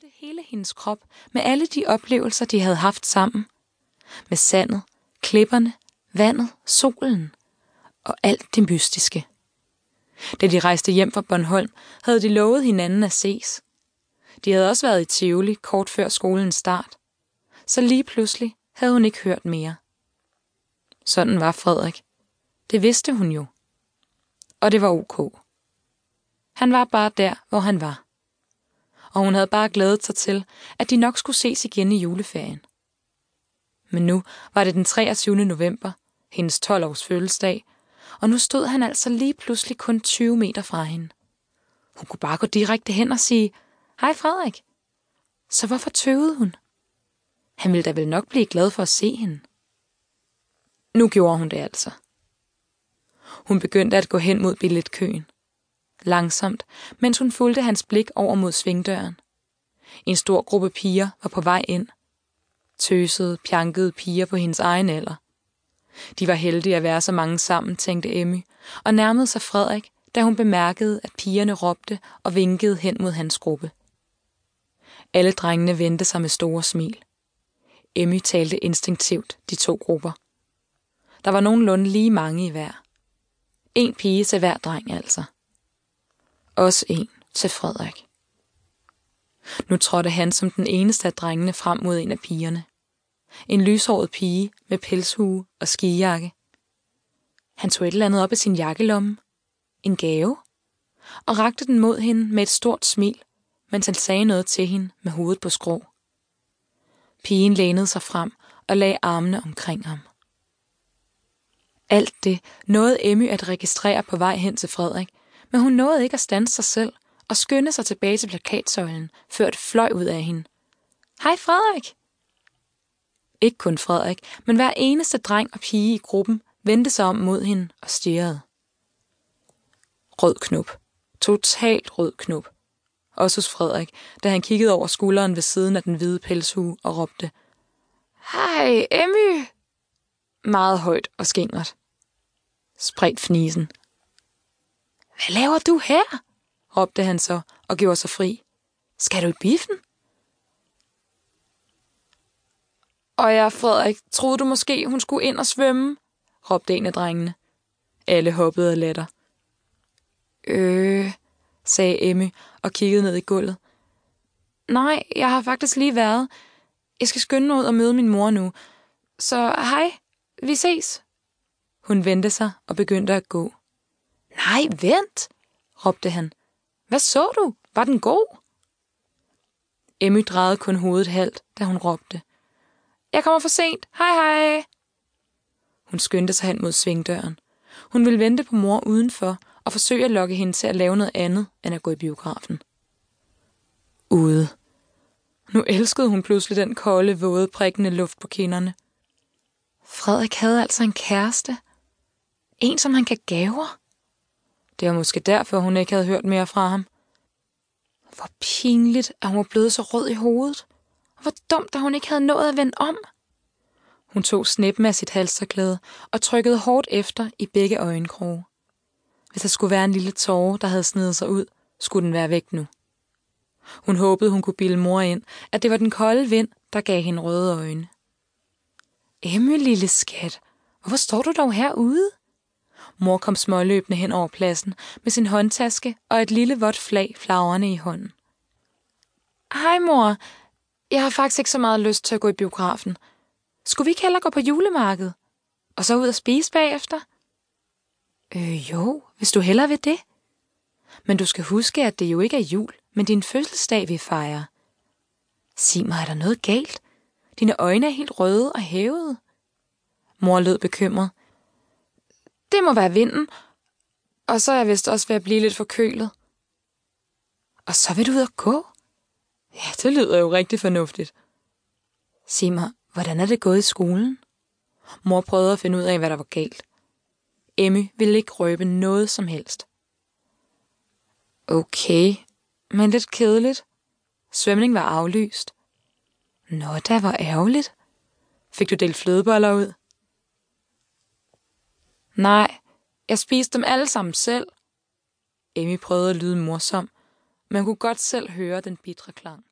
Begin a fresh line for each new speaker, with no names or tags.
fyldte hele hendes krop med alle de oplevelser, de havde haft sammen. Med sandet, klipperne, vandet, solen og alt det mystiske. Da de rejste hjem fra Bornholm, havde de lovet hinanden at ses. De havde også været i Tivoli kort før skolens start. Så lige pludselig havde hun ikke hørt mere. Sådan var Frederik. Det vidste hun jo. Og det var ok. Han var bare der, hvor han var. Og hun havde bare glædet sig til, at de nok skulle ses igen i juleferien. Men nu var det den 23. november, hendes 12-års fødselsdag, og nu stod han altså lige pludselig kun 20 meter fra hende. Hun kunne bare gå direkte hen og sige, Hej Frederik. Så hvorfor tøvede hun? Han ville da vel nok blive glad for at se hende. Nu gjorde hun det altså. Hun begyndte at gå hen mod billetkøen. Langsomt, mens hun fulgte hans blik over mod svingdøren. En stor gruppe piger var på vej ind. Tøsede, pjankede piger på hendes egen alder. De var heldige at være så mange sammen, tænkte Emmy, og nærmede sig Frederik, da hun bemærkede, at pigerne råbte og vinkede hen mod hans gruppe. Alle drengene vendte sig med store smil. Emmy talte instinktivt de to grupper. Der var nogenlunde lige mange i hver. En pige til hver dreng altså. Også en til Frederik. Nu trådte han som den eneste af drengene frem mod en af pigerne. En lyshåret pige med pelshue og skijakke. Han tog et eller andet op af sin jakkelomme. En gave. Og rakte den mod hende med et stort smil, mens han sagde noget til hende med hovedet på skrå. Pigen lænede sig frem og lagde armene omkring ham. Alt det nåede Emmy at registrere på vej hen til Frederik, men hun nåede ikke at stande sig selv og skynde sig tilbage til plakatsøjlen, før et fløj ud af hende. Hej Frederik! Ikke kun Frederik, men hver eneste dreng og pige i gruppen vendte sig om mod hende og stirrede. Rød knop. Totalt rød knop. Også hos Frederik, da han kiggede over skulderen ved siden af den hvide pelshue og råbte. Hej, Emmy! Meget højt og skingert. Spredt fnisen. Hvad laver du her? råbte han så og gjorde sig fri. Skal du i biffen? Og jeg, Frederik, troede du måske, hun skulle ind og svømme? råbte en af drengene. Alle hoppede af latter. Øh, sagde Emmy og kiggede ned i gulvet. Nej, jeg har faktisk lige været. Jeg skal skynde mig ud og møde min mor nu. Så hej, vi ses. Hun vendte sig og begyndte at gå. Nej, vent, råbte han. Hvad så du? Var den god? Emmy drejede kun hovedet halvt, da hun råbte. Jeg kommer for sent. Hej hej. Hun skyndte sig hen mod svingdøren. Hun ville vente på mor udenfor og forsøge at lokke hende til at lave noget andet end at gå i biografen. Ude. Nu elskede hun pludselig den kolde, våde, prikkende luft på kinderne. Frederik havde altså en kæreste. En, som han kan gaver. Det var måske derfor, hun ikke havde hørt mere fra ham. Hvor pinligt, at hun var blevet så rød i hovedet. Og hvor dumt, at hun ikke havde nået at vende om. Hun tog snippen af sit halsterklæde og trykkede hårdt efter i begge øjenkroge. Hvis der skulle være en lille tårer, der havde snedet sig ud, skulle den være væk nu. Hun håbede, hun kunne bilde mor ind, at det var den kolde vind, der gav hende røde øjne. Emmy, lille skat, hvorfor står du dog herude? Mor kom småløbende hen over pladsen med sin håndtaske og et lille vådt flag flagrende i hånden. Hej mor, jeg har faktisk ikke så meget lyst til at gå i biografen. Skulle vi ikke heller gå på julemarked? Og så ud og spise bagefter? Øh, jo, hvis du heller vil det. Men du skal huske, at det jo ikke er jul, men din fødselsdag, vi fejrer. Sig mig, er der noget galt? Dine øjne er helt røde og hævede. Mor lød bekymret. Det må være vinden. Og så er jeg vist også ved at blive lidt forkølet. Og så vil du ud og gå? Ja, det lyder jo rigtig fornuftigt. Sig mig, hvordan er det gået i skolen? Mor prøvede at finde ud af, hvad der var galt. Emmy ville ikke røbe noget som helst. Okay, men lidt kedeligt. Svømning var aflyst. Nå, der var ærgerligt. Fik du delt flødeboller ud? Nej, jeg spiste dem alle sammen selv. Emmy prøvede at lyde morsom, men kunne godt selv høre den bitre klang.